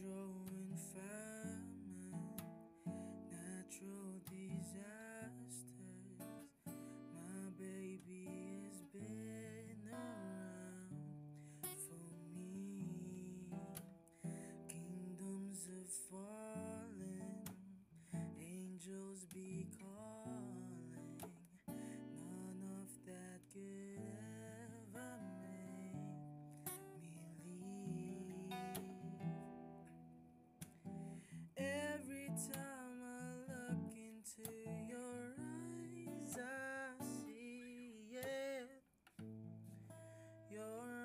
drove time I look into your eyes, I see it. Your